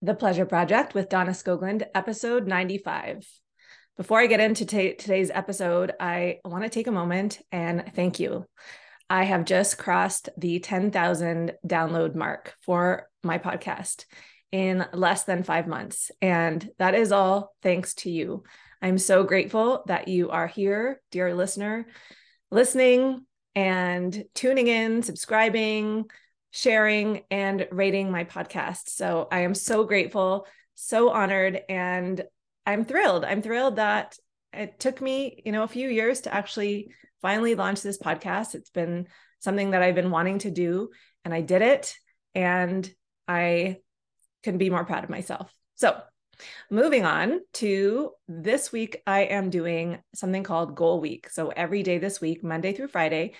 The Pleasure Project with Donna Skoglund, episode 95. Before I get into t- today's episode, I want to take a moment and thank you. I have just crossed the 10,000 download mark for my podcast in less than five months. And that is all thanks to you. I'm so grateful that you are here, dear listener, listening and tuning in, subscribing, sharing and rating my podcast. So I am so grateful, so honored, and I'm thrilled. I'm thrilled that it took me, you know, a few years to actually finally launch this podcast. It's been something that I've been wanting to do, and I did it, and I can be more proud of myself. So, moving on to this week, I am doing something called Goal Week. So, every day this week, Monday through Friday,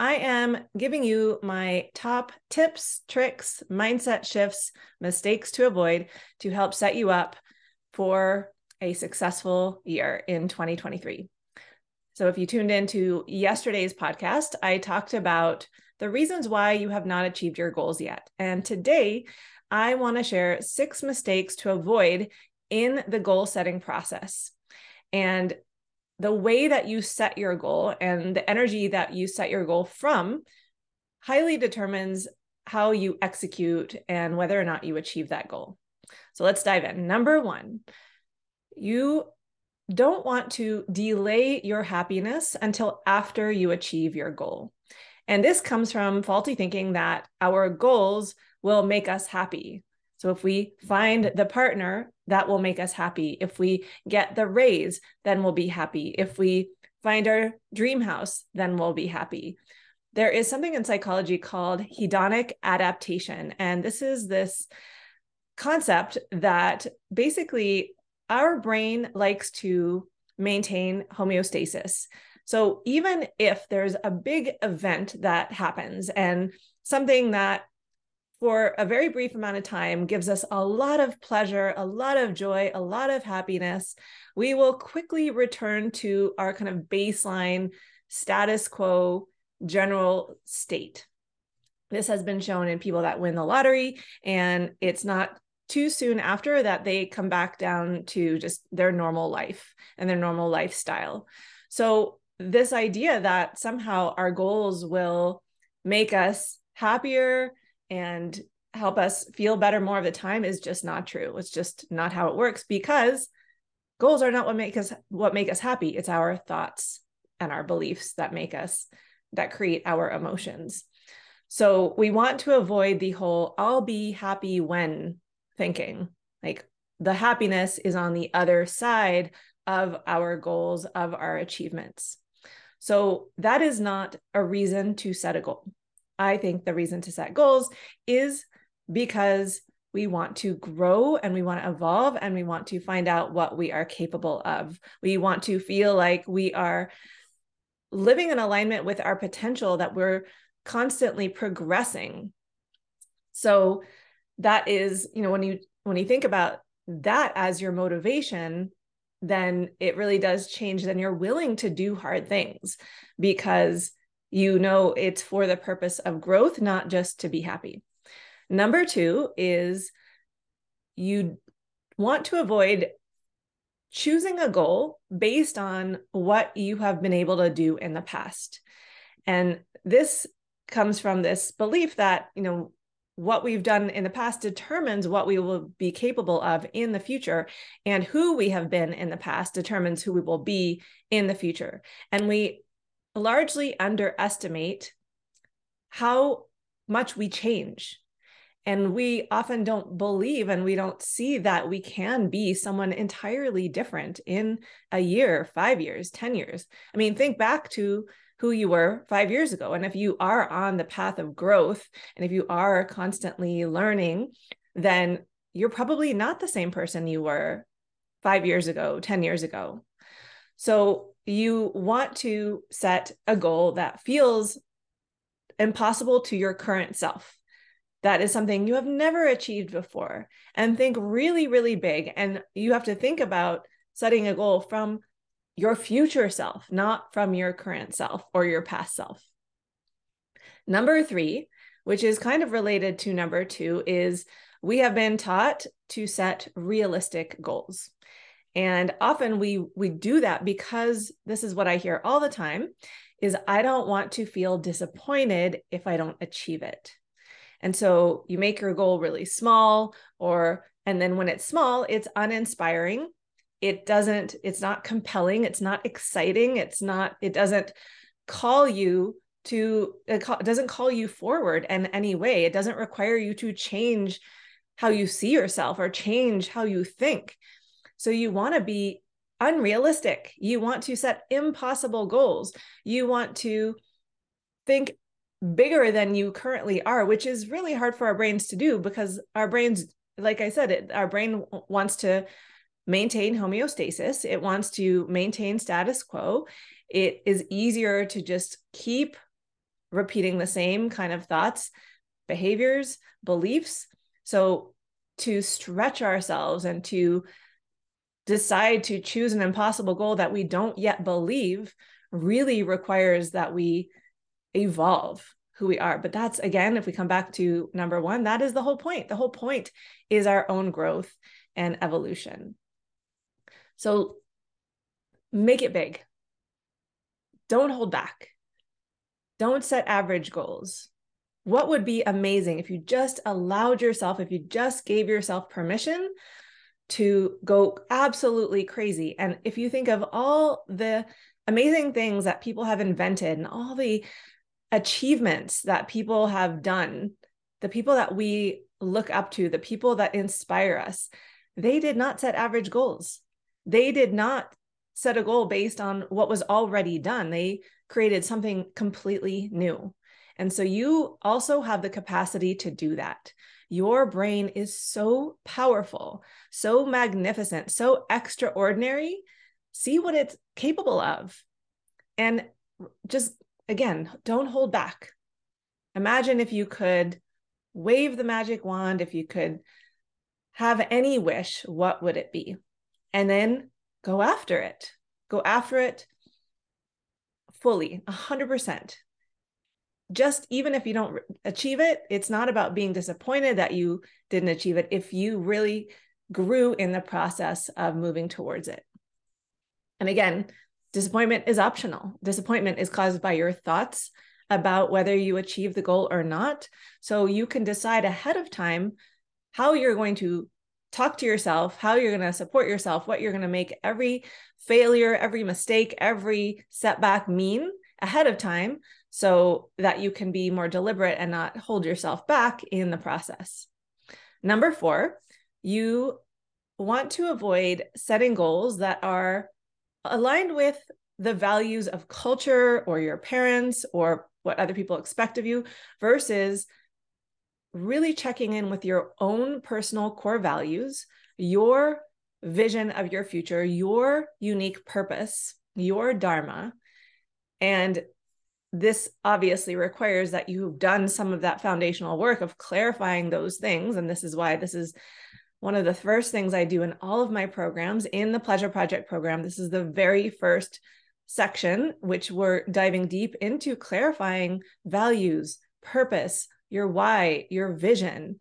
I am giving you my top tips, tricks, mindset shifts, mistakes to avoid to help set you up for a successful year in 2023. So, if you tuned into yesterday's podcast, I talked about the reasons why you have not achieved your goals yet. And today, I want to share six mistakes to avoid in the goal setting process. And the way that you set your goal and the energy that you set your goal from highly determines how you execute and whether or not you achieve that goal. So let's dive in. Number one, you don't want to delay your happiness until after you achieve your goal. And this comes from faulty thinking that our goals will make us happy. So if we find the partner, that will make us happy. If we get the raise, then we'll be happy. If we find our dream house, then we'll be happy. There is something in psychology called hedonic adaptation. And this is this concept that basically our brain likes to maintain homeostasis. So even if there's a big event that happens and something that for a very brief amount of time gives us a lot of pleasure, a lot of joy, a lot of happiness, we will quickly return to our kind of baseline status quo general state. This has been shown in people that win the lottery, and it's not too soon after that they come back down to just their normal life and their normal lifestyle. So, this idea that somehow our goals will make us happier, and help us feel better more of the time is just not true. It's just not how it works because goals are not what make us what make us happy. It's our thoughts and our beliefs that make us that create our emotions. So we want to avoid the whole I'll be happy when thinking. Like the happiness is on the other side of our goals, of our achievements. So that is not a reason to set a goal. I think the reason to set goals is because we want to grow and we want to evolve and we want to find out what we are capable of. We want to feel like we are living in alignment with our potential, that we're constantly progressing. So that is, you know, when you when you think about that as your motivation, then it really does change. Then you're willing to do hard things because you know it's for the purpose of growth, not just to be happy. Number two is you want to avoid choosing a goal based on what you have been able to do in the past. And this comes from this belief that, you know, what we've done in the past determines what we will be capable of in the future and who we have been in the past determines who we will be in the future and we largely underestimate how much we change. And we often don't believe and we don't see that we can be someone entirely different in a year, five years, 10 years. I mean, think back to who you were five years ago. And if you are on the path of growth and if you are constantly learning, then you're probably not the same person you were five years ago, 10 years ago. So you want to set a goal that feels impossible to your current self. That is something you have never achieved before. And think really, really big. And you have to think about setting a goal from your future self, not from your current self or your past self. Number three, which is kind of related to number two, is we have been taught to set realistic goals. And often we we do that because this is what I hear all the time is I don't want to feel disappointed if I don't achieve it. And so you make your goal really small or and then when it's small, it's uninspiring. It doesn't it's not compelling, it's not exciting, it's not it doesn't call you to it doesn't call you forward in any way. It doesn't require you to change how you see yourself or change how you think. So you want to be unrealistic. You want to set impossible goals. You want to think bigger than you currently are, which is really hard for our brains to do because our brains, like I said, it, our brain wants to maintain homeostasis, it wants to maintain status quo. It is easier to just keep repeating the same kind of thoughts, behaviors, beliefs. So to stretch ourselves and to decide to choose an impossible goal that we don't yet believe really requires that we evolve who we are. But that's again, if we come back to number one, that is the whole point. The whole point is our own growth and evolution. So make it big. Don't hold back. Don't set average goals. What would be amazing if you just allowed yourself, if you just gave yourself permission to go absolutely crazy? And if you think of all the amazing things that people have invented and all the achievements that people have done, the people that we look up to, the people that inspire us, they did not set average goals. They did not set a goal based on what was already done. They created something completely new. And so you also have the capacity to do that. Your brain is so powerful, so magnificent, so extraordinary. See what it's capable of. And just again, don't hold back. Imagine if you could wave the magic wand, if you could have any wish, what would it be? And then go after it. Go after it fully, 100% just even if you don't achieve it, it's not about being disappointed that you didn't achieve it if you really grew in the process of moving towards it. And again, disappointment is optional. Disappointment is caused by your thoughts about whether you achieve the goal or not. So you can decide ahead of time how you're going to talk to yourself, how you're going to support yourself, what you're going to make every failure, every mistake, every setback mean ahead of time so that you can be more deliberate and not hold yourself back in the process. Number four, you want to avoid setting goals that are aligned with the values of culture or your parents or what other people expect of you versus really checking in with your own personal core values, your vision of your future, your unique purpose, your dharma, and this obviously requires that you've done some of that foundational work of clarifying those things. And this is why this is one of the first things I do in all of my programs in the Pleasure Project program. This is the very first section, which we're diving deep into clarifying values, purpose, your why, your vision.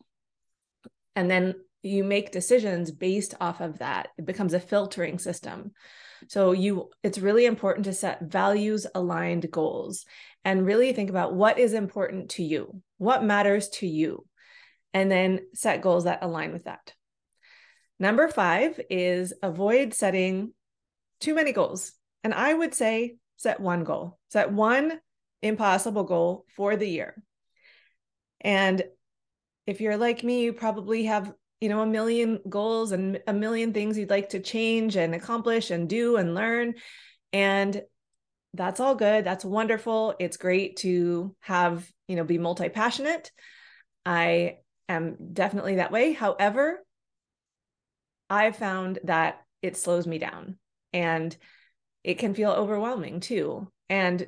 And then you make decisions based off of that. It becomes a filtering system. So you it's really important to set values aligned goals and really think about what is important to you, what matters to you, and then set goals that align with that. Number 5 is avoid setting too many goals. And I would say set one goal. Set one impossible goal for the year. And if you're like me, you probably have you know a million goals and a million things you'd like to change and accomplish and do and learn. And that's all good. That's wonderful. It's great to have you know be multi-passionate. I am definitely that way. However i've found that it slows me down and it can feel overwhelming too. And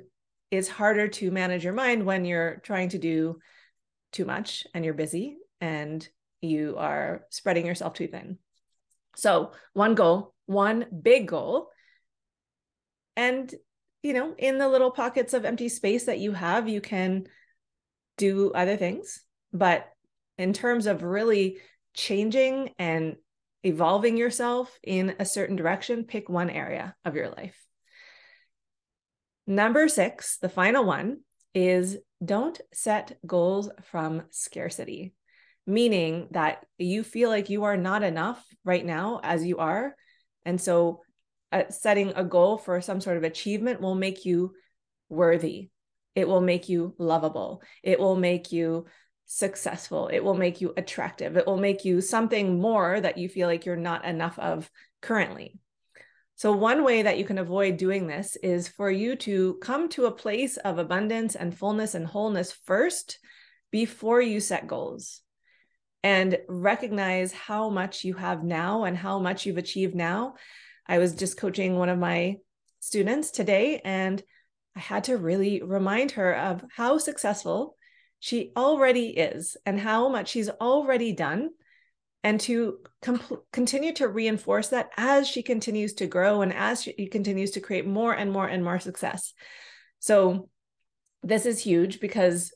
it's harder to manage your mind when you're trying to do too much and you're busy and you are spreading yourself too thin. So, one goal, one big goal. And, you know, in the little pockets of empty space that you have, you can do other things. But in terms of really changing and evolving yourself in a certain direction, pick one area of your life. Number six, the final one is don't set goals from scarcity, meaning that you feel like you are not enough right now as you are. And so, uh, setting a goal for some sort of achievement will make you worthy. It will make you lovable. It will make you successful. It will make you attractive. It will make you something more that you feel like you're not enough of currently. So, one way that you can avoid doing this is for you to come to a place of abundance and fullness and wholeness first before you set goals and recognize how much you have now and how much you've achieved now. I was just coaching one of my students today, and I had to really remind her of how successful she already is and how much she's already done and to continue to reinforce that as she continues to grow and as she continues to create more and more and more success. So, this is huge because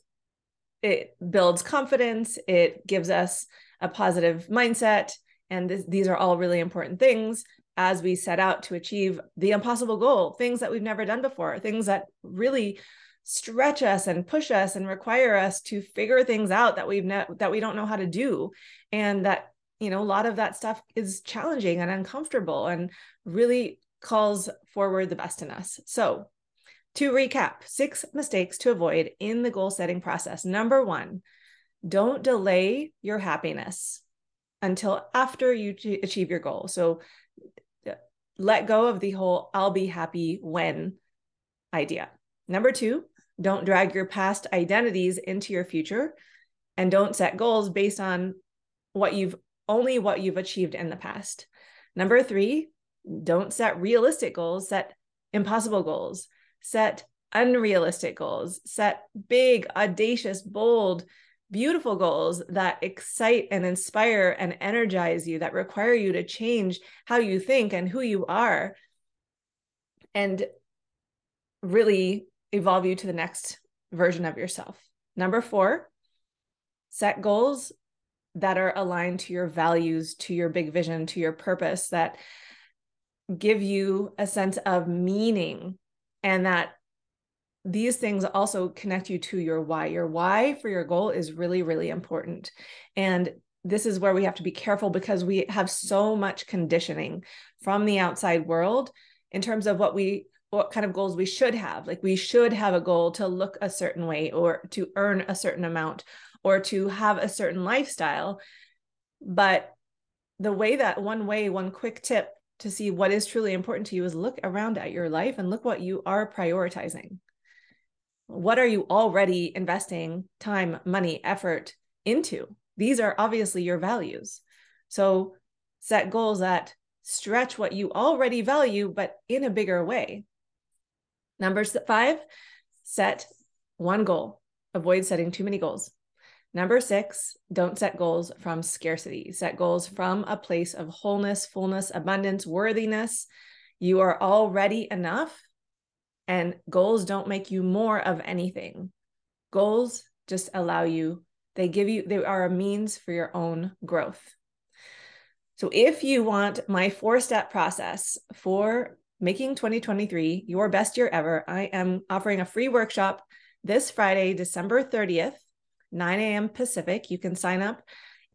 it builds confidence, it gives us a positive mindset. And this, these are all really important things as we set out to achieve the impossible goal, things that we've never done before, things that really stretch us and push us and require us to figure things out that we've ne- that we don't know how to do and that you know a lot of that stuff is challenging and uncomfortable and really calls forward the best in us so to recap six mistakes to avoid in the goal setting process. Number 1 don't delay your happiness until after you achieve your goal. So uh, let go of the whole i'll be happy when idea. Number 2 don't drag your past identities into your future and don't set goals based on what you've only what you've achieved in the past. Number three, don't set realistic goals, set impossible goals, set unrealistic goals, set big, audacious, bold, beautiful goals that excite and inspire and energize you, that require you to change how you think and who you are, and really evolve you to the next version of yourself. Number four, set goals that are aligned to your values, to your big vision, to your purpose, that give you a sense of meaning and that these things also connect you to your why. Your why for your goal is really, really important. And this is where we have to be careful because we have so much conditioning from the outside world in terms of what we what kind of goals we should have like we should have a goal to look a certain way or to earn a certain amount or to have a certain lifestyle. But the way that one way, one quick tip to see what is truly important to you is look around at your life and look what you are prioritizing. What are you already investing time, money, effort into? These are obviously your values. So set goals that stretch what you already value, but in a bigger way. Number five, set one goal. Avoid setting too many goals. Number six, don't set goals from scarcity. Set goals from a place of wholeness, fullness, abundance, worthiness. You are already enough, and goals don't make you more of anything. Goals just allow you, they give you, they are a means for your own growth. So if you want my four step process for making 2023 your best year ever, I am offering a free workshop this Friday, December 30th 9 a.m. Pacific. You can sign up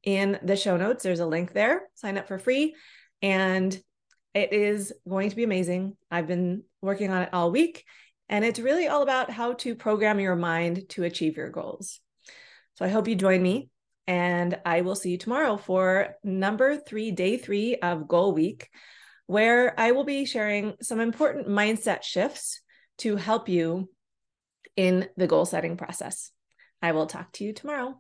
in the show notes. There's a link there. Sign up for free. And it is going to be amazing. I've been working on it all week. And it's really all about how to program your mind to achieve your goals. So I hope you join me. And I will see you tomorrow for number three, day three of Goal Week, where I will be sharing some important mindset shifts to help you in the goal setting process. I will talk to you tomorrow.